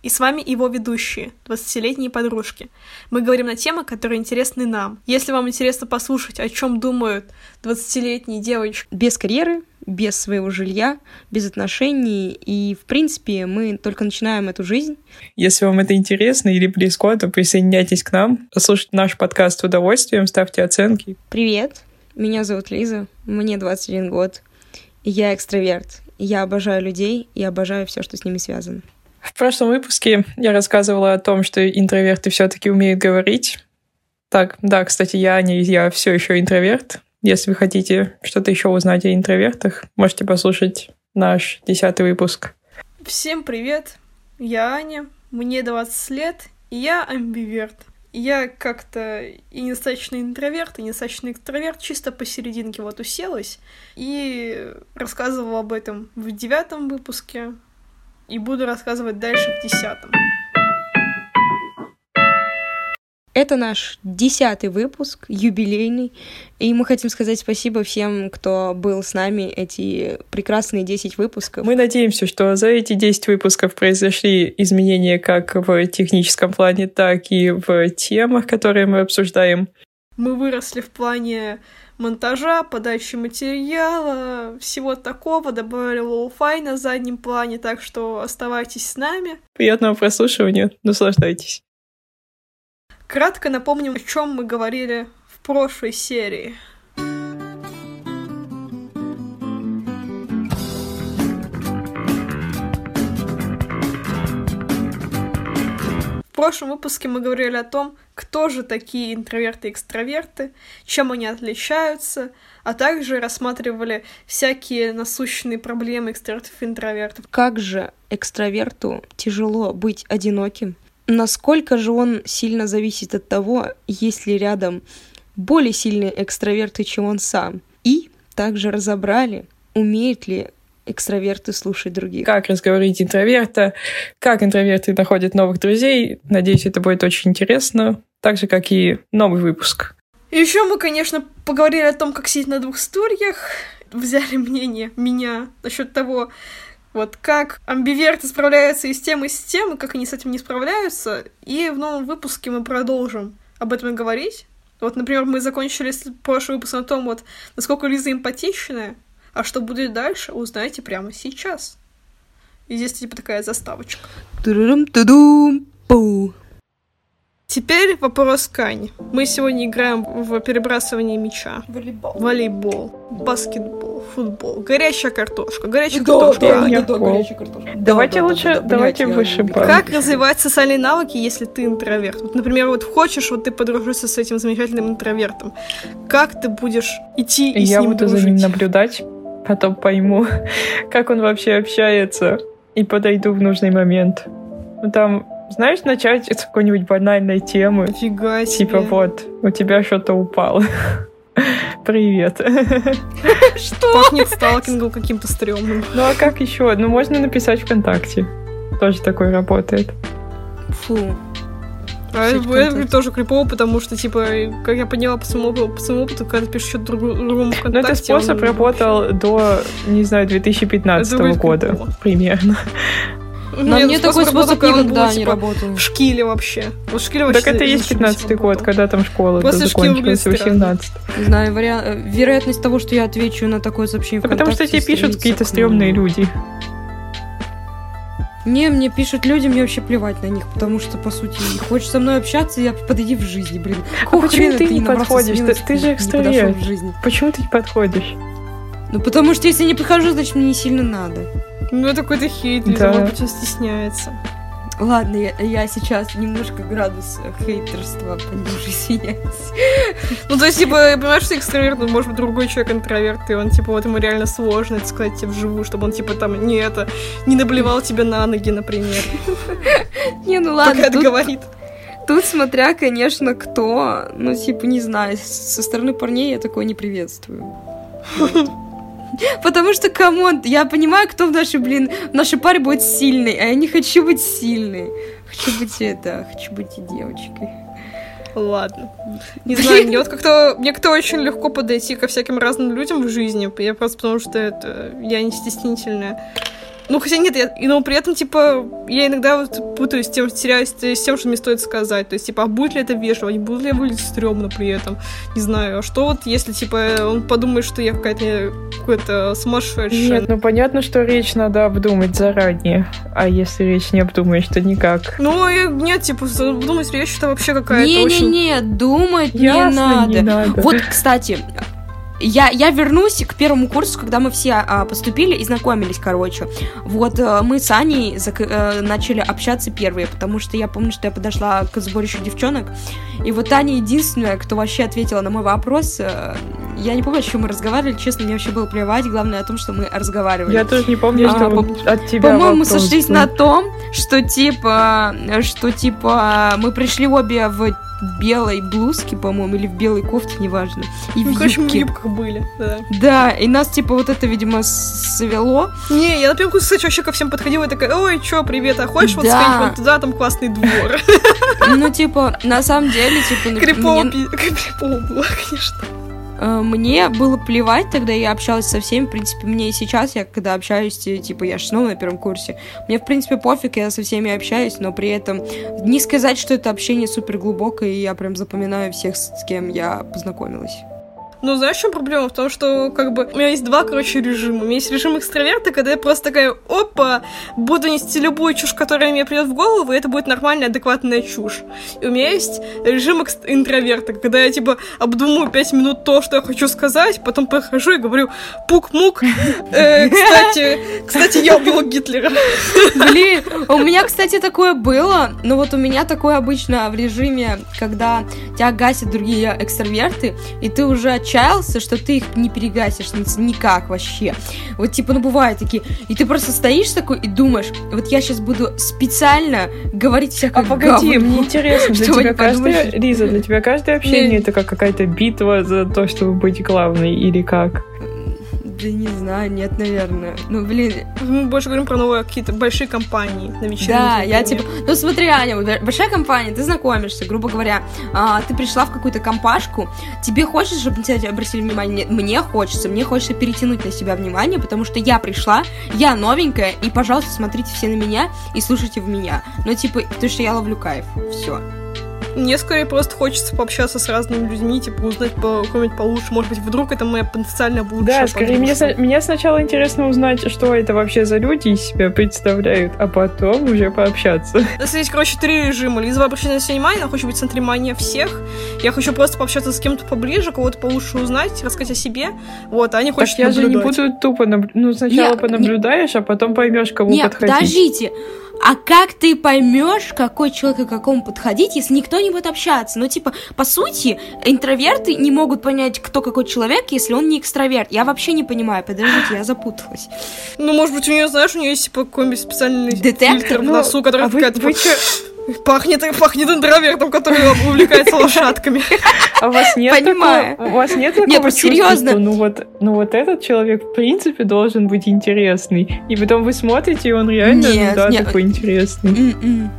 И с вами его ведущие, 20-летние подружки. Мы говорим на темы, которые интересны нам. Если вам интересно послушать, о чем думают 20-летние девочки. Без карьеры, без своего жилья, без отношений, и, в принципе, мы только начинаем эту жизнь. Если вам это интересно или близко, то присоединяйтесь к нам, послушайте наш подкаст с удовольствием, ставьте оценки. Привет, меня зовут Лиза, мне 21 год, я экстраверт, я обожаю людей и обожаю все, что с ними связано. В прошлом выпуске я рассказывала о том, что интроверты все-таки умеют говорить. Так, да, кстати, я не, я все еще интроверт. Если вы хотите что-то еще узнать о интровертах, можете послушать наш десятый выпуск. Всем привет, я Аня, мне 20 лет, и я амбиверт. Я как-то и недостаточно интроверт, и недостаточно экстраверт, чисто посерединке вот уселась и рассказывала об этом в девятом выпуске, и буду рассказывать дальше в десятом. Это наш десятый выпуск, юбилейный, и мы хотим сказать спасибо всем, кто был с нами эти прекрасные 10 выпусков. Мы надеемся, что за эти 10 выпусков произошли изменения как в техническом плане, так и в темах, которые мы обсуждаем. Мы выросли в плане монтажа, подачи материала, всего такого, добавили lo-fi на заднем плане, так что оставайтесь с нами. Приятного прослушивания, наслаждайтесь. Кратко напомним, о чем мы говорили в прошлой серии. Прошлом выпуске мы говорили о том, кто же такие интроверты и экстраверты, чем они отличаются, а также рассматривали всякие насущные проблемы экстравертов и интровертов. Как же экстраверту тяжело быть одиноким? Насколько же он сильно зависит от того, есть ли рядом более сильные экстраверты, чем он сам? И также разобрали, умеет ли экстраверты слушать других. Как разговорить интроверта, как интроверты находят новых друзей. Надеюсь, это будет очень интересно, так же, как и новый выпуск. Еще мы, конечно, поговорили о том, как сидеть на двух стульях, взяли мнение меня насчет того, вот как амбиверты справляются и с тем, и с тем, и как они с этим не справляются. И в новом выпуске мы продолжим об этом говорить. Вот, например, мы закончили прошлый выпуск на том, вот, насколько Лиза эмпатичная, а что будет дальше, узнаете прямо сейчас. И здесь типа такая заставочка. Теперь вопрос к Ане. Мы сегодня играем в перебрасывание мяча. Волейбол. Волейбол. Баскетбол. Футбол. Горячая картошка. Горячая Да, картошка. да, Аня. да, горячая картошка. Давайте Да, да, лучше, да, да, давайте блядь, я выше балл. Как развивать социальные навыки, если ты интроверт? Вот, например, вот хочешь, вот ты подружиться с этим замечательным интровертом. Как ты будешь идти и Я с ним буду дружить? за ним наблюдать, потом пойму, как он вообще общается, и подойду в нужный момент. Ну там, знаешь, начать с какой-нибудь банальной темы. Фига себе. Типа вот, у тебя что-то упало. Привет. Что? Пахнет сталкингом каким-то стрёмным. Ну а как еще? Ну можно написать ВКонтакте. Тоже такое работает. Фу. А это тоже крипово, потому что, типа, как я поняла по своему, опыту- по своему опыту, когда ты пишешь что-то другу- другому ВКонтакте... Но этот способ он работал до, не знаю, 2015 Это будет года крипово. примерно. На Нет, мне такой работал, способ он никогда был, не типа, работал. В шкиле вообще. Вот в шкиле вообще... Так это и есть зачем 15 год, работал? когда там школа После закончилась, выглядит странно. 18 Не знаю, вариа- э, вероятность того, что я отвечу на такое сообщение Да потому что тебе пишут какие-то стрёмные люди. Не, мне пишут люди, мне вообще плевать на них, потому что, по сути, хочешь со мной общаться, я подойди в жизни, блин. Какого почему хрена ты не подходишь? Ты- смелости ты же и не экстраверт. подошел в жизни? Почему ты не подходишь? Ну, потому что если я не подхожу, значит, мне не сильно надо. Ну, это какой-то хейт, Да. может быть, он стесняется. Ладно, я, я сейчас немножко градус хейтерства пониже, извиняюсь. Ну, то есть, типа, понимаешь, что экстраверт, ну, может быть, другой человек интроверт, и он, типа, вот ему реально сложно это сказать тебе вживую, чтобы он, типа, там, не это, не наблевал тебе на ноги, например. Не, ну Пока ладно, это тут, говорит. тут смотря, конечно, кто, ну, типа, не знаю, со стороны парней я такое не приветствую. Потому что, come on, я понимаю, кто в нашей, блин, в нашей паре будет сильный, а я не хочу быть сильной. Хочу быть это, хочу быть и девочкой. Ладно. Не знаю, мне вот как-то, мне как-то очень легко подойти ко всяким разным людям в жизни, я просто потому что это, я не стеснительная. Ну, хотя нет, я, но при этом, типа, я иногда вот путаюсь с тем, теряюсь с тем, что мне стоит сказать. То есть, типа, а будет ли это вежливо, не будет ли я выглядеть стрёмно при этом? Не знаю. А что вот, если, типа, он подумает, что я какая-то какой-то сумасшедшая? Нет, ну понятно, что речь надо обдумать заранее. А если речь не обдумаешь, то никак. Ну, нет, типа, думать речь это вообще какая-то Не-не-не, очень... думать Ясно, не надо. не надо. Вот, кстати, я, я вернусь к первому курсу, когда мы все а, поступили и знакомились, короче. Вот а, мы с Аней зак- а, начали общаться первые, потому что я помню, что я подошла к сборищу девчонок, и вот Аня единственная, кто вообще ответила на мой вопрос. А, я не помню, о чем мы разговаривали, честно, мне вообще было плевать, главное о том, что мы разговаривали. Я тоже не помню, А, что по- от тебя По-моему, сошлись был. на том, что типа, что типа мы пришли обе в белой блузке, по-моему, или в белой кофте, неважно. И Ну, в короче, мы в юбке. юбках были, да. Да, и нас, типа, вот это, видимо, свело. Не, я на первом курсе, вообще ко всем подходила и такая, ой, чё, привет, а хочешь вот Да. сходить вот туда, там классный двор? Ну, типа, на самом деле, типа, Крипово было, конечно. Э, мне было плевать, тогда я общалась со всеми, в принципе, мне и сейчас, я когда общаюсь, ти- типа, я же снова на первом курсе, мне, в принципе, пофиг, я со всеми общаюсь, но при этом не сказать, что это общение супер глубокое, и я прям запоминаю всех, с кем я познакомилась. Ну, знаешь, в чем проблема? В том, что, как бы, у меня есть два, короче, режима. У меня есть режим экстраверта, когда я просто такая, опа, буду нести любую чушь, которая мне придет в голову, и это будет нормальная, адекватная чушь. И у меня есть режим интроверта, когда я, типа, обдумываю пять минут то, что я хочу сказать, потом прохожу и говорю, пук-мук, Э, кстати, кстати, я убила Гитлера. Блин, у меня, кстати, такое было, но вот у меня такое обычно в режиме, когда тебя гасят другие экстраверты, и ты уже отчаялся, что ты их не перегасишь ни- никак вообще. Вот типа, ну бывают такие, и ты просто стоишь такой и думаешь, вот я сейчас буду специально говорить всякое А погоди, говно, мне интересно, для тебя каждое, что- Лиза, для тебя каждое общение Не. это как какая-то битва за то, чтобы быть главной или как? Да не знаю, нет, наверное. Ну, блин, Мы больше говорим про новые какие-то большие компании на вечеринке. Да, я например. типа, ну смотри, Аня, большая компания, ты знакомишься, грубо говоря, а, ты пришла в какую-то компашку, тебе хочется, чтобы на тебя обратили внимание? Нет, мне хочется, мне хочется перетянуть на себя внимание, потому что я пришла, я новенькая, и, пожалуйста, смотрите все на меня и слушайте в меня. Ну, типа, потому что я ловлю кайф, все. Мне скорее просто хочется пообщаться с разными людьми, типа узнать по кого-нибудь получше. Может быть, вдруг это моя потенциально лучшая Да, скорее, мне, мне сначала интересно узнать, что это вообще за люди из себя представляют, а потом уже пообщаться. У нас есть, короче, три режима. Лиза обращение на внимание, она хочет быть в центре внимания всех. Я хочу просто пообщаться с кем-то поближе, кого-то получше узнать, рассказать о себе. Вот, а Так хочет я же не наблюдать. буду тупо... наб- Ну, сначала Не, понаблюдаешь, а потом поймешь, кому Нет, подходить. подождите. А как ты поймешь, какой человек и к какому подходить, если никто не будет общаться? Ну, типа, по сути, интроверты не могут понять, кто какой человек, если он не экстраверт. Я вообще не понимаю, подождите, я запуталась. Ну, может быть, у нее, знаешь, у нее есть типа какой-нибудь специальный Детектор? фильтр в Ну, носу, который а вы, такая, типа, вы чё- пахнет, пахнет интровертом, который увлекается лошадками. А у вас нет Понимаю. такого, у вас нет такого Нет, ну, чувства, серьезно. что, ну вот, ну вот этот человек в принципе должен быть интересный, и потом вы смотрите, и он реально, Нет, ну да, нет. такой интересный. М-м.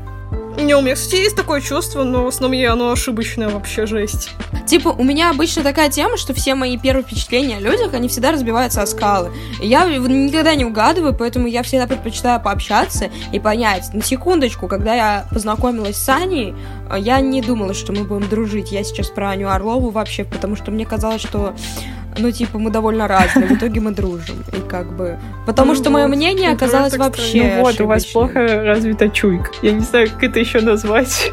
Не, у меня, кстати, есть такое чувство, но в основном я, оно ошибочное вообще, жесть. Типа, у меня обычно такая тема, что все мои первые впечатления о людях, они всегда разбиваются о скалы. Я никогда не угадываю, поэтому я всегда предпочитаю пообщаться и понять. На секундочку, когда я познакомилась с Аней, я не думала, что мы будем дружить. Я сейчас про Аню Орлову вообще, потому что мне казалось, что ну, типа, мы довольно разные, в итоге мы дружим. И как бы... Потому Ну что мое вот, мнение интроверт оказалось вообще ну вот, у вас плохо развита чуйка. Я не знаю, как это еще назвать.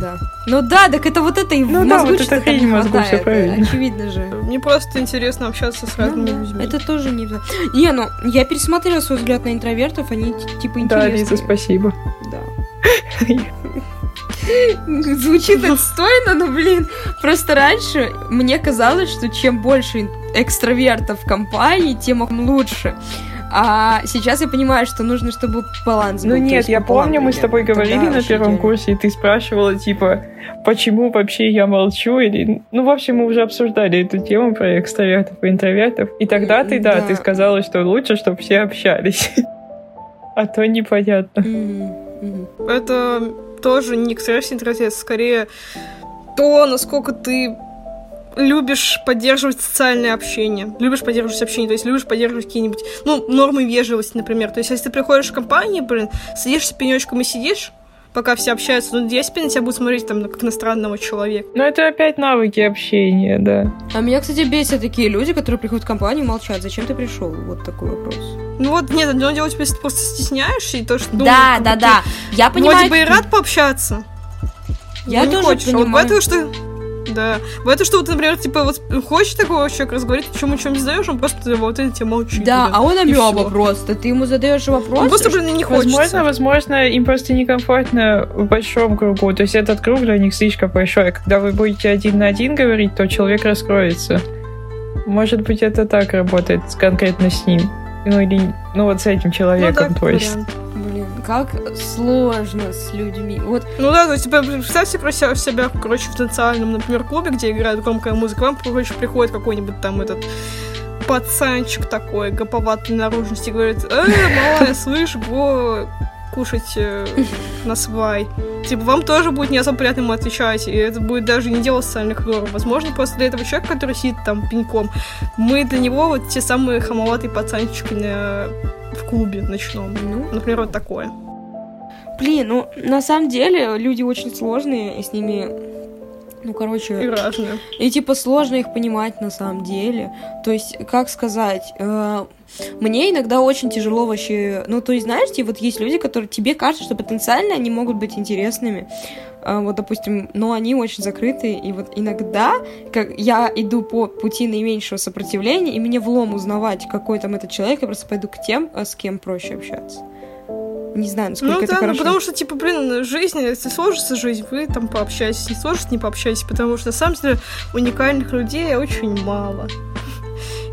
Да. Ну да, так это вот это и в Ну да, вот это хрень мозгу, хватает, правильно. Очевидно же. Мне просто интересно общаться с Ну разными да, людьми. Это тоже не... Не, ну, я пересмотрела свой взгляд на интровертов, они типа Да, интересные. Лиза, спасибо. Да. Звучит отстойно, но, блин, просто раньше мне казалось, что чем больше экстравертов в компании, тем лучше. А сейчас я понимаю, что нужно, чтобы баланс был. Ну нет, я помню, мы с тобой говорили Тогда на первом идеально. курсе, и ты спрашивала, типа, почему вообще я молчу, или... Ну, в общем, мы уже обсуждали эту тему про экстравертов и интровертов, и тогда ты, да, Да. ты сказала, что лучше, чтобы все общались. А то непонятно. Это тоже не экстраверсия, интроверсия, скорее то, насколько ты любишь поддерживать социальное общение, любишь поддерживать общение, то есть любишь поддерживать какие-нибудь, ну, нормы вежливости, например. То есть, если ты приходишь в компанию, блин, садишься пенечком и сидишь, пока все общаются, ну, 10 на тебя будут смотреть там как на странного человека. Ну, это опять навыки общения, да. А меня, кстати, бесят такие люди, которые приходят в компанию и молчат. Зачем ты пришел? Вот такой вопрос. Ну вот, нет, одно дело, если ты просто стесняешься, и то, что... ну, да, как да, да. Я понимаю. Вроде бы и рад пообщаться. Я не тоже хочешь. А вот понимаю. бывает, что... Да. Бывает, что вот, например, типа, вот хочешь такого человека разговаривать, ты чему ничего не знаешь, он просто вот это тебе молчит. Да, блин. а он амеба просто. Ты ему задаешь вопрос. Он просто, блин, не хочется. Возможно, возможно, им просто некомфортно в большом кругу. То есть этот круг для них слишком большой. Когда вы будете один на один говорить, то человек раскроется. Может быть, это так работает конкретно с ним. Ну или, ну вот с этим Ну человеком, да, то есть. вариант. Блин, как сложно с людьми. Вот Ну да, то есть, типа, представьте про себя, себя, короче, в танцевальном, например, клубе, где играет громкая музыка, вам, короче, приходит какой-нибудь там этот пацанчик такой, гоповатой наружности, и говорит, э, малая, слышь, го кушать э, на свай. Типа, вам тоже будет не особо приятно ему отвечать, и это будет даже не дело социальных норм. Возможно, просто для этого человека, который сидит там пеньком, мы для него вот те самые хамоватые пацанчики на... в клубе ночном. Ну, Например, вот такое. блин, ну, на самом деле, люди очень сложные, и с ними, ну, И короче, разное. и, типа, сложно их понимать на самом деле. То есть, как сказать, э, мне иногда очень тяжело вообще, ну, то есть, знаете, вот есть люди, которые тебе кажется, что потенциально они могут быть интересными, А, вот, допустим, но они очень закрытые, и вот иногда, как я иду по пути наименьшего сопротивления, и мне влом узнавать, какой там этот человек, я просто пойду к тем, а с кем проще общаться. Не знаю, насколько Ну это да, ну хорошо. потому что, типа, блин, жизнь, если сложится жизнь, вы там пообщаетесь, не сложится, не пообщаетесь, потому что, на самом деле, уникальных людей очень мало.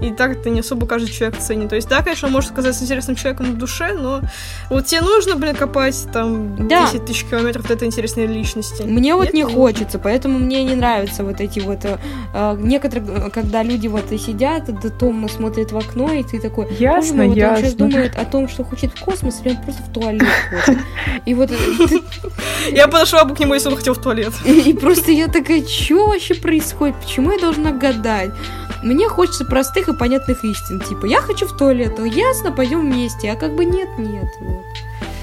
И так это не особо каждый человек ценит. То есть, да, конечно, он может казаться интересным человеком в душе, но вот тебе нужно, блин, копать там Да. 10 тысяч километров до этой интересной личности. Мне вот Нет, не нет. хочется, поэтому мне не нравятся вот эти вот э, э, некоторые, э, когда люди вот и сидят, да томно смотрят в окно, и ты такой, Ясно, «Боже мой, вот он сейчас ясно. думает о том, что хочет в космос, или он просто в туалет хочет. И вот э, Я подошла бы к нему, если он хотел в туалет. и, и просто я такая, что вообще происходит? Почему я должна гадать? Мне хочется простых и понятных истин. Типа, я хочу в туалет, ну, ясно, пойдем вместе. А как бы нет, нет. Вот.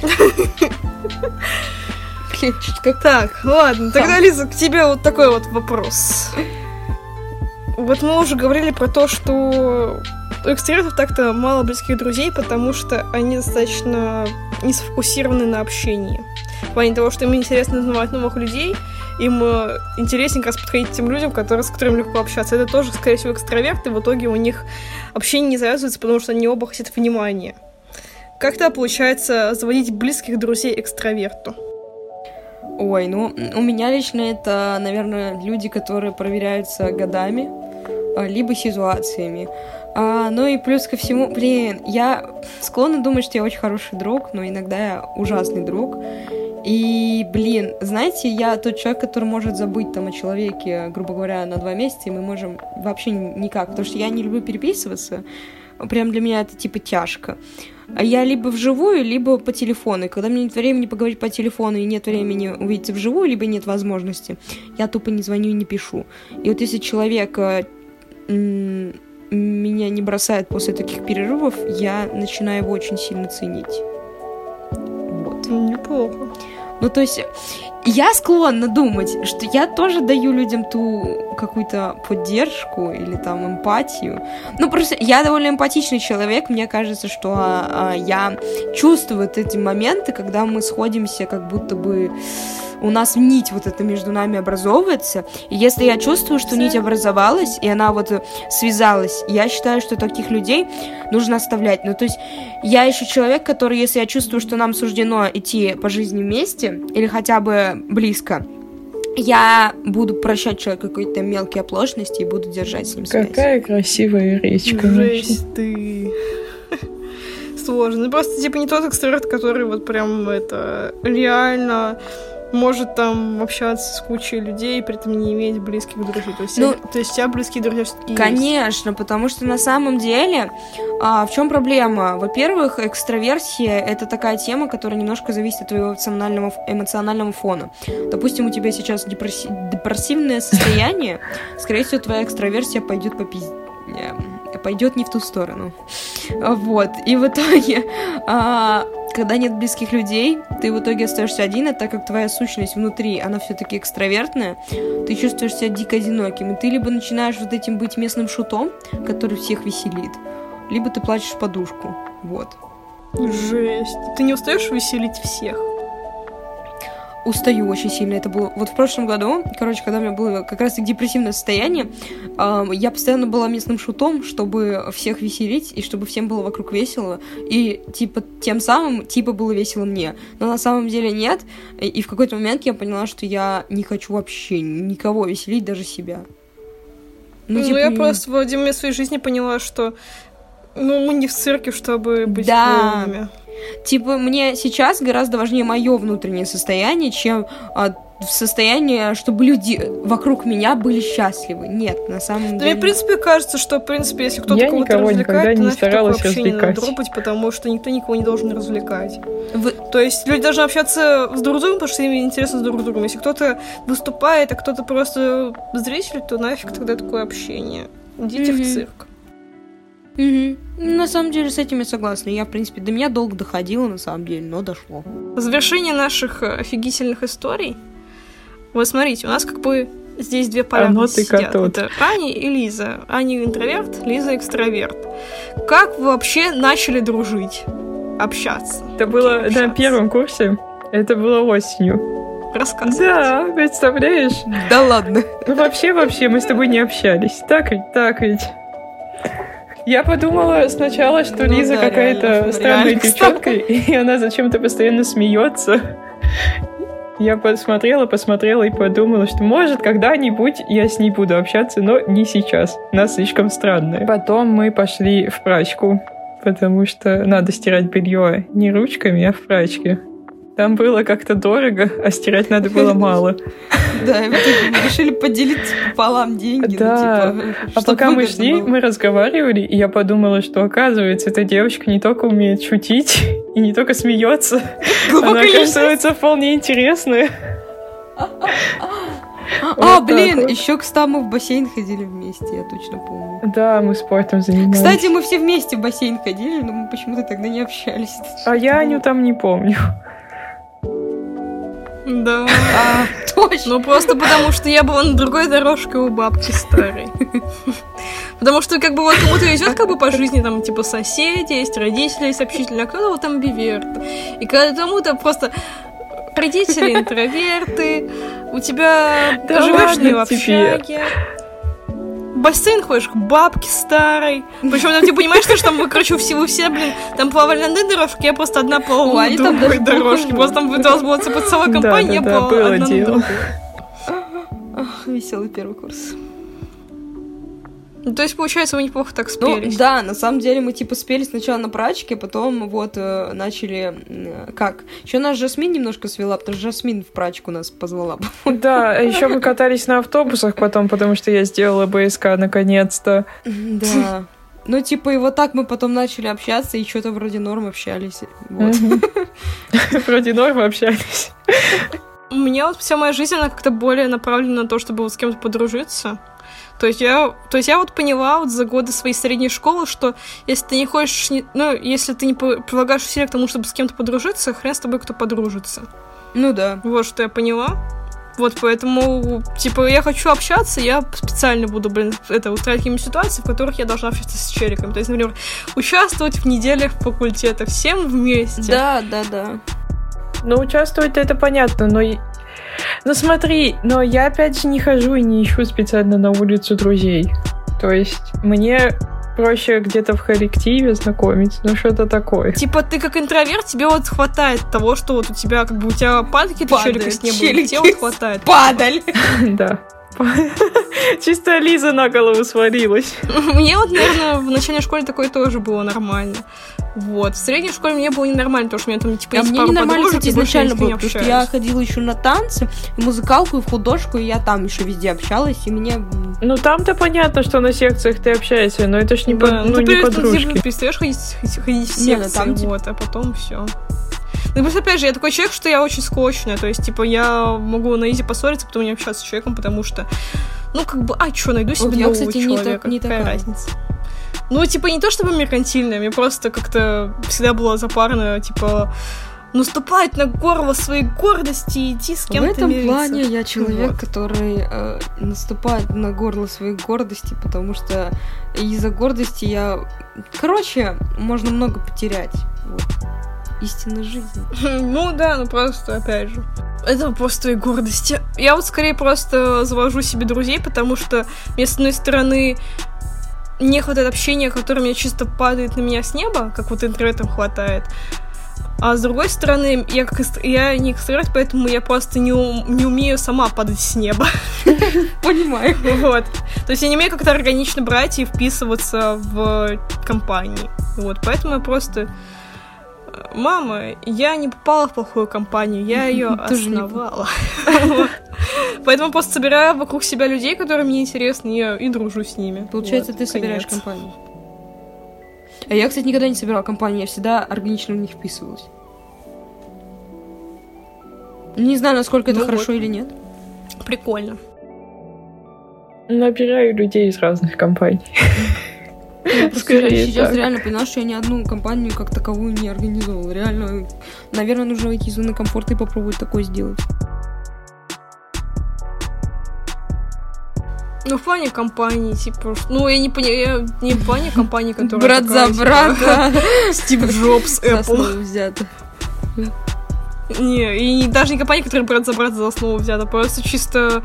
Так, ладно, тогда. Лиза, к тебе вот такой вот вопрос. Вот мы уже говорили про то, что у экстравертов так-то мало близких друзей, потому что они достаточно не сфокусированы на общении. В плане того, что им интересно узнавать новых людей, им э, интереснее как раз подходить к тем людям, которые, с которыми легко общаться. Это тоже, скорее всего, экстраверты, в итоге у них общение не завязывается, потому что они оба хотят внимания. Как то получается заводить близких друзей экстраверту? Ой, ну, у меня лично это, наверное, люди, которые проверяются годами, а, либо ситуациями. А, ну и плюс ко всему, блин, я склонна думать, что я очень хороший друг, но иногда я ужасный друг. И, блин, знаете, я тот человек, который может забыть там о человеке, грубо говоря, на два месяца, и мы можем вообще никак, потому что я не люблю переписываться. Прям для меня это типа тяжко. А я либо вживую, либо по телефону. И когда мне нет времени поговорить по телефону и нет времени увидеться вживую, либо нет возможности, я тупо не звоню и не пишу. И вот если человек э, меня не бросает после таких перерывов, я начинаю его очень сильно ценить. Вот. Неплохо. Ну, то есть, я склонна думать, что я тоже даю людям ту какую-то поддержку или там эмпатию. Ну, просто я довольно эмпатичный человек, мне кажется, что а, а, я чувствую вот эти моменты, когда мы сходимся, как будто бы у нас нить вот эта между нами образовывается. И если я чувствую, что нить образовалась, и она вот связалась, я считаю, что таких людей нужно оставлять. Ну, то есть, я еще человек, который, если я чувствую, что нам суждено идти по жизни вместе, или хотя бы близко, я буду прощать человеку какие-то мелкие оплошности и буду держать с ним связь. Какая красивая речь, конечно. Жесть ты. Сложно. Ну, Просто, типа, не тот экстраверт, который вот прям это реально может там общаться с кучей людей, при этом не иметь близких друзей. То есть, Ну, то есть у тебя близкие друзья все-таки Конечно, потому что на самом деле а, в чем проблема? Во-первых, экстраверсия это такая тема, которая немножко зависит от твоего эмоционального, эмоционального фона. Допустим, у тебя сейчас депресси- депрессивное состояние, скорее всего, твоя экстраверсия пойдет по пизде пойдет не в ту сторону. Вот. И в итоге, а, когда нет близких людей, ты в итоге остаешься один, а так как твоя сущность внутри, она все-таки экстравертная, ты чувствуешь себя дико одиноким. И ты либо начинаешь вот этим быть местным шутом, который всех веселит, либо ты плачешь подушку. Вот. Жесть. Ты не устаешь веселить всех? Устаю очень сильно. Это было вот в прошлом году, короче, когда у меня было как раз депрессивное состояние, э, я постоянно была местным шутом, чтобы всех веселить и чтобы всем было вокруг весело. И типа тем самым типа было весело мне. Но на самом деле нет. И, в какой-то момент я поняла, что я не хочу вообще никого веселить, даже себя. Ну, ну типа... я просто в один момент своей жизни поняла, что ну, мы не в цирке, чтобы быть да. клоунами. Типа, мне сейчас гораздо важнее мое внутреннее состояние, чем а, состояние, чтобы люди вокруг меня были счастливы. Нет, на самом да деле. Мне, в принципе, кажется, что, в принципе, если кто-то кого-то развлекает, то нафиг такое общение надо дропать, потому что никто никого не должен развлекать. Вы... То есть люди должны общаться с друг другом, потому что им интересно с друг другом. Если кто-то выступает, а кто-то просто зритель, то нафиг тогда такое общение. Идите mm-hmm. в цирк. Угу. На самом деле с этим я согласна. Я, в принципе, до меня долго доходило, на самом деле, но дошло. Завершение наших э, офигительных историй. Вот смотрите, у нас как бы здесь две полярности сидят. Это Аня и Лиза. Аня интроверт, Лиза экстраверт. Как вы вообще начали дружить? Общаться? Это было общаться? на первом курсе. Это было осенью. Рассказывай. Да, представляешь? Да ладно. Ну вообще, вообще, мы с тобой не общались. Так ведь, так ведь. Я подумала сначала, что ну, Лиза да, какая-то странная девчонка, и она зачем-то постоянно смеется. Я посмотрела, посмотрела и подумала, что может когда-нибудь я с ней буду общаться, но не сейчас. Она слишком странная. Потом мы пошли в прачку, потому что надо стирать белье не ручками, а в прачке. Там было как-то дорого, а стирать надо было мало. Да, и в итоге мы решили поделиться пополам деньги. Ну, да. Типа, а пока мы шли, мы разговаривали, и я подумала, что оказывается, эта девочка не только умеет шутить и не только смеется, она, оказывается, вполне интересная. А, блин, еще, кстати, мы в бассейн ходили вместе, я точно помню. Да, мы спортом занимались. Кстати, мы все вместе в бассейн ходили, но мы почему-то тогда не общались. А я Аню там не помню. Да. А, точно. Ну, просто потому, что я была на другой дорожке у бабки старой. Потому что, как бы, вот кому-то везет, как бы, по жизни, там, типа, соседи, есть родители, есть общители, а кто-то вот амбиверт. И когда кому-то просто родители интроверты, у тебя да живешь не в общаге бассейн ходишь к бабке старой. Причем там ты понимаешь, что там, короче, всего все, блин, там плавали на одной дорожке, я просто одна плавала на другой дорожке. Просто там выдалась была целая компания, я плавала одна на другой. Веселый первый курс. Ну, то есть, получается, вы неплохо так ну, спелись. Ну, да, на самом деле мы, типа, спели сначала на прачке, потом вот э, начали... Э, как? Еще нас Жасмин немножко свела, потому что Жасмин в прачку нас позвала. Да, а еще мы катались на автобусах потом, потому что я сделала БСК наконец-то. Да. Ну, типа, и вот так мы потом начали общаться, и что-то вроде норм общались. Вроде норм общались. У меня вот вся моя жизнь, она как-то более направлена на то, чтобы вот с кем-то подружиться. То есть я, то есть я вот поняла вот за годы своей средней школы, что если ты не хочешь, ну, если ты не прилагаешь усилия к тому, чтобы с кем-то подружиться, хрен с тобой кто подружится. Ну да. Вот что я поняла. Вот поэтому, типа, я хочу общаться, я специально буду, блин, это устраивать какие-нибудь ситуации, в которых я должна общаться с челиком. То есть, например, участвовать в неделях факультета всем вместе. Да, да, да. Ну, участвовать это понятно, но ну смотри, но я опять же не хожу и не ищу специально на улицу друзей. То есть мне проще где-то в коллективе знакомиться, ну что-то такое. Типа ты как интроверт, тебе вот хватает того, что вот у тебя как бы у тебя падки, ты челика с неба, тебе вот хватает. Падаль! Да. Чисто Лиза на голову свалилась. Мне вот, наверное, в начальной школе такое тоже было нормально. Вот. В средней школе мне было ненормально, потому что у меня там, типа, а есть мне ненормально, кстати, изначально было, потому что я ходила еще на танцы, в музыкалку, и в художку, и я там еще везде общалась, и мне... Ну, там-то понятно, что на секциях ты общаешься, но это ж не, да. по, ну, ну, не подружки. Ты перестаешь ходить, ходить в секции, не, ну, там, вот, а потом все. Ну, просто, опять же, я такой человек, что я очень склочная, то есть, типа, я могу на изи поссориться, потом не общаться с человеком, потому что, ну, как бы, а, что, найду себе Вот я, нового кстати, не человека, так- не какая такая. разница? Ну, типа, не то чтобы меркантильная, мне просто как-то всегда было запарно, типа, наступать на горло своей гордости и идти с В кем-то этом мириться. плане я человек, Вот. который э, наступает на горло своей гордости, потому что из-за гордости я... Короче, можно много потерять. Вот. Истинная жизнь. Ну да, ну просто, опять же. Это вопрос твоей гордости. Я вот скорее просто завожу себе друзей, потому что мне, с одной стороны, не хватает общения, которое мне чисто падает на меня с неба, как вот интровертам хватает. А с другой стороны, я, как экстр- я не экстраверт, поэтому я просто не, ум- не умею сама падать с неба. Понимаю. Вот. То есть я не умею как-то органично брать и вписываться в компании. Вот. Поэтому я просто... э, Мама, я не попала в плохую компанию, я ее основала. Поэтому просто собираю вокруг себя людей, которые мне интересны, и, и дружу с ними. Получается, ты собираешь компанию. А я, кстати, никогда не собирала компанию, я всегда органично в них вписывалась. Не знаю, насколько это Ну хорошо или нет. Прикольно. Набираю людей из разных компаний. Я просто Скорее сейчас так. реально поняла, что я ни одну компанию как таковую не организовала. Реально, наверное, нужно выйти из зоны комфорта и попробовать такое сделать. Ну, в плане компании, типа, ну, я не понимаю, я не в плане компании, которая Брат такая, за типа, брата. Стив Джобс, За Apple. взято. Не, и даже не компания, которая брат за брат за основу взята, просто чисто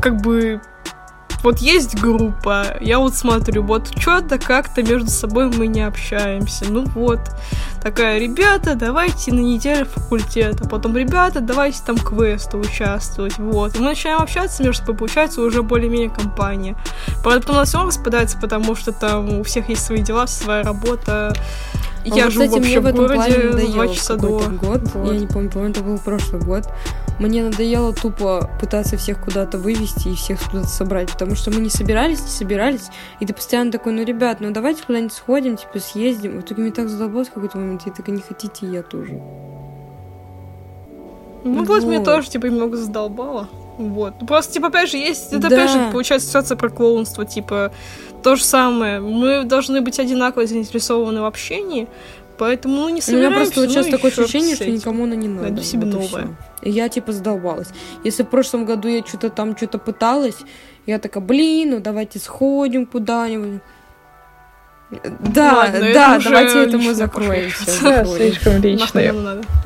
как бы вот есть группа, я вот смотрю, вот что-то как-то между собой мы не общаемся. Ну вот, такая, ребята, давайте на неделю факультета, потом, ребята, давайте там квесты участвовать, вот. И мы начинаем общаться между собой, получается уже более-менее компания. Потом у нас все распадается, потому что там у всех есть свои дела, своя работа. А Я вот, живу кстати, вообще мне в в этом городе за два в часа до. год. Вот. Я не помню, по-моему, это был прошлый год. Мне надоело тупо пытаться всех куда-то вывести и всех куда-то собрать, потому что мы не собирались, не собирались, и ты постоянно такой, ну, ребят, ну, давайте куда-нибудь сходим, типа, съездим. В итоге мне так задолбалось в какой-то момент, я такая, не хотите, и я тоже. Ну вот, Вот. тоже, типа, немного задолбало. Вот. Ну, Просто, типа, опять же, есть... Это, Да. опять же, получается ситуация про клоунство, типа, то же самое. Мы должны быть одинаково заинтересованы в общении, поэтому, ну, не У меня собираемся, просто вот ну сейчас и такое ощущение, что никому оно не надо. Найду себе Вот новое. И я, типа, задолбалась. Если в прошлом году я что-то там, что-то пыталась, я такая, блин, ну, давайте сходим куда-нибудь. Да, Ладно, да, давайте это мы лично закроем. Да, закроем. слишком личное.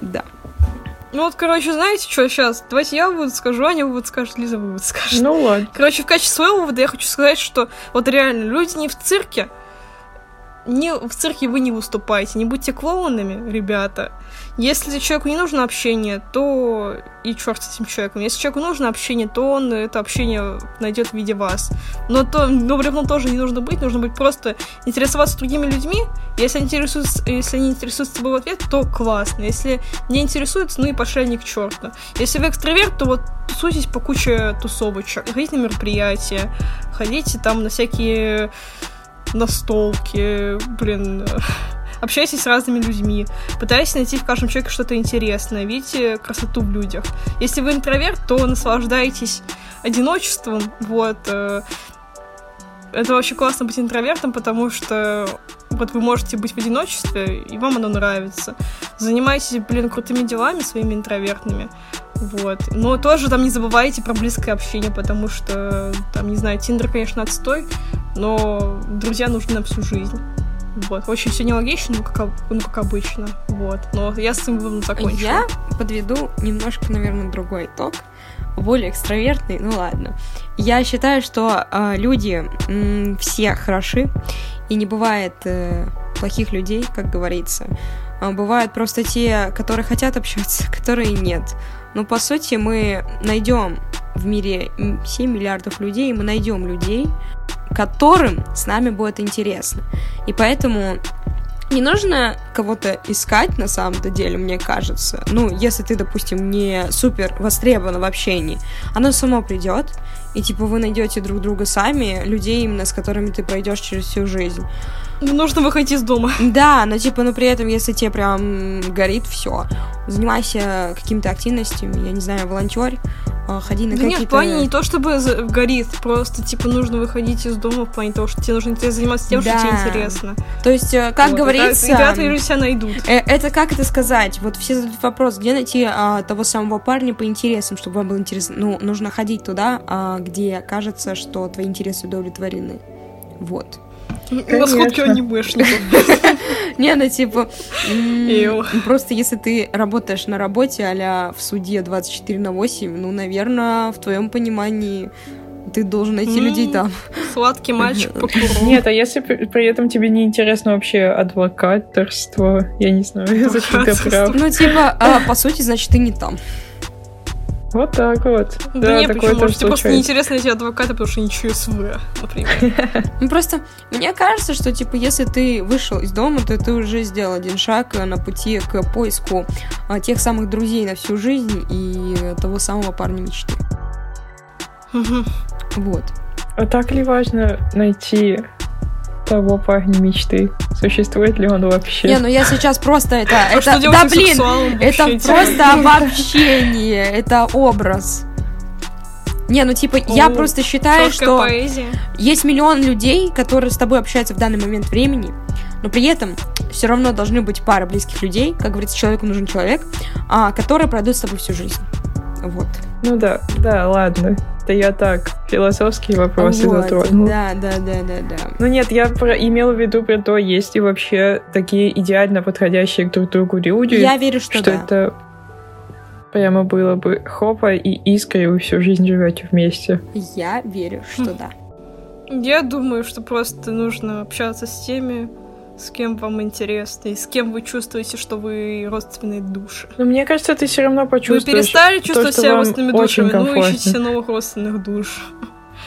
Да. Ну вот, короче, знаете, что сейчас? Давайте я вывод скажу, Аня вывод скажет, Лиза вывод скажет. Ну ладно. Короче, в качестве своего вывода я хочу сказать, что вот реально, люди не в цирке, не в цирке вы не выступаете, не будьте клоунами, ребята. Если человеку не нужно общение, то и черт с этим человеком. Если человеку нужно общение, то он это общение найдет в виде вас. Но то, но при тоже не нужно быть, нужно быть просто интересоваться другими людьми. Если они интересуются, если они интересуются тобой в ответ, то классно. Если не интересуются, ну и пошли они к черту. Если вы экстраверт, то вот тусуйтесь по куче тусовочек, ходите на мероприятия, ходите там на всякие настолки, блин, общайтесь с разными людьми, пытайтесь найти в каждом человеке что-то интересное, видите красоту в людях. Если вы интроверт, то наслаждайтесь одиночеством, вот. э, Это вообще классно быть интровертом, потому что вот вы можете быть в одиночестве, и вам оно нравится. Занимайтесь, блин, крутыми делами своими интровертными. Вот. Но тоже там не забывайте про близкое общение, потому что, там, не знаю, Тиндер, конечно, отстой, но друзья нужны на всю жизнь. Вот. Очень все нелогично, ну как, ну, как обычно. Вот. Но я с этим выводом закончила. Я подведу немножко, наверное, другой итог. Более экстравертный, ну ладно. Я считаю, что э, люди м, все хороши, и не бывает э, плохих людей, как говорится. А бывают просто те, которые хотят общаться, которые нет. Но по сути мы найдем в мире м, 7 миллиардов людей, и мы найдем людей, которым с нами будет интересно. И поэтому Не нужно кого-то искать на самом-то деле, мне кажется. Ну, если ты, допустим, не супер востребован в общении, оно само придет, и типа вы найдете друг друга сами, людей именно с которыми ты пройдешь через всю жизнь. Нужно выходить из дома. Да, но типа, ну при этом, если тебе прям горит все, занимайся какими-то активностями, я не знаю, волонтер, а, ходи на да какие-то... нет, в плане не то, чтобы горит, просто, типа, нужно выходить из дома в плане того, что тебе нужно заниматься тем, да. что тебе интересно. То есть, э, как вот, говорится... И тогда твои себя найдут. Э, это как это сказать? Вот все задают вопрос, где найти а, того самого парня по интересам, чтобы вам было интересно. Ну, нужно ходить туда, а, где кажется, что твои интересы удовлетворены. Вот. Насколько анимешников. Не, ну типа... Просто если ты работаешь на работе а в суде 24 на 8, ну, наверное, в твоем понимании ты должен найти людей там. Сладкий мальчик. Нет, а если при этом тебе не интересно вообще адвокаторство, я не знаю, защита прав. Ну, типа, а, по сути, значит, ты не там. Вот так вот. Да, да не, почему? Может, тебе просто неинтересно эти адвокаты, потому что ничего СВ, например. Ну, просто мне кажется, что, типа, если ты вышел из дома, то ты уже сделал один шаг на пути к поиску а, тех самых друзей на всю жизнь и того самого парня мечты. Вот. А так ли важно найти того парня мечты. Существует ли он вообще? Не, ну я сейчас просто это... А это да блин, это просто обобщение, это образ. Не, ну типа, О, я просто считаю, что поэзия. есть миллион людей, которые с тобой общаются в данный момент времени, но при этом все равно должны быть пара близких людей, как говорится, человеку нужен человек, а, которые пройдут с тобой всю жизнь. Вот. Ну да, да, ладно. Это я так, философские вопросы вот, затронул. Да, да, да, да, да. Ну нет, я про, имела в виду про то, есть ли вообще такие идеально подходящие друг другу люди. Я верю, что, что да. это прямо было бы хопа и искра, и вы всю жизнь живете вместе. Я верю, что хм. да. Я думаю, что просто нужно общаться с теми, с кем вам интересно, и с кем вы чувствуете, что вы родственные души. Но мне кажется, ты все равно почувствуешь. Вы перестали чувствовать то, себя родственными душами, ну ищите новых родственных душ.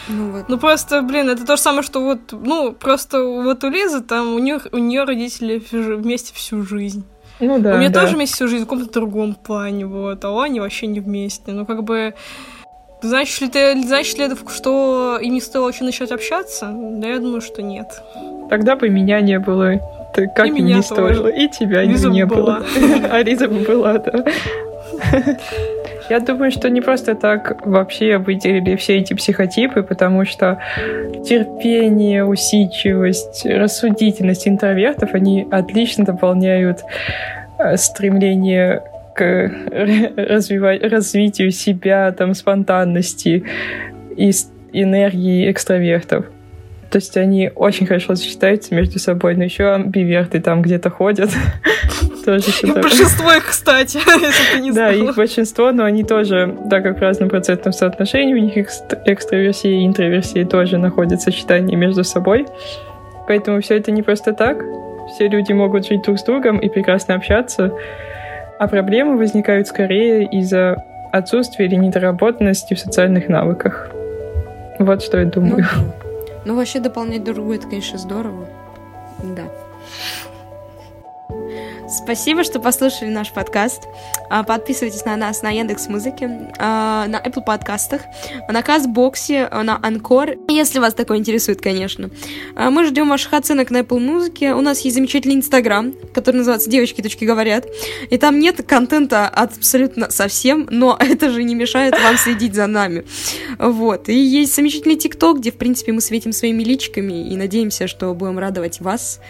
Ну, вот. ну просто, блин, это то же самое, что вот, ну, просто вот у Лизы там у нее у нее родители вместе всю жизнь. Ну да. У меня да. тоже вместе всю жизнь в каком-то другом плане, вот, а у Ани вообще не вместе. Ну, как бы. Значит ли, ты, значит ли это, что им не стоило еще начать общаться? Да, я думаю, что нет. Тогда бы меня не было. Ты как и меня не стоило. И тебя Лиза не было. А Лиза бы была, да. Я думаю, что не просто так вообще выделили все эти психотипы, потому что терпение, усидчивость, рассудительность интровертов, они отлично дополняют э, стремление к развивать, развитию себя, там, спонтанности и энергии экстравертов. То есть они очень хорошо сочетаются между собой, но еще амбиверты там где-то ходят. тоже считаю. Большинство их, кстати, если ты не Да, их большинство, но они тоже, так как в разном процентном соотношении, у них экстраверсия и интроверсия тоже находят сочетание между собой. Поэтому все это не просто так. Все люди могут жить друг с другом и прекрасно общаться. А проблемы возникают скорее из-за отсутствия или недоработанности в социальных навыках. Вот что я думаю. Ну, ну вообще дополнять друг друга, это, конечно, здорово. Да. Спасибо, что послушали наш подкаст. А, подписывайтесь на нас на Яндекс Музыке, а, на Apple подкастах, на Казбоксе, на Анкор, если вас такое интересует, конечно. А, мы ждем ваших оценок на Apple Музыке. У нас есть замечательный Инстаграм, который называется «Девочки. Точки говорят». И там нет контента абсолютно совсем, но это же не мешает вам следить за нами. Вот. И есть замечательный ТикТок, где, в принципе, мы светим своими личиками и надеемся, что будем радовать вас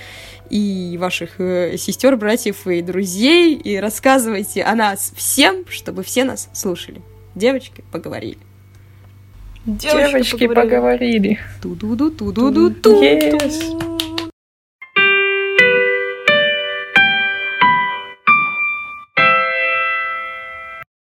и ваших э, сестер, братьев и друзей, и рассказывайте о нас всем, чтобы все нас слушали. Девочки, поговорили. Девочки, Девочки поговорили. Ту-ду-ду, ту-ду-ду, ту. Yes.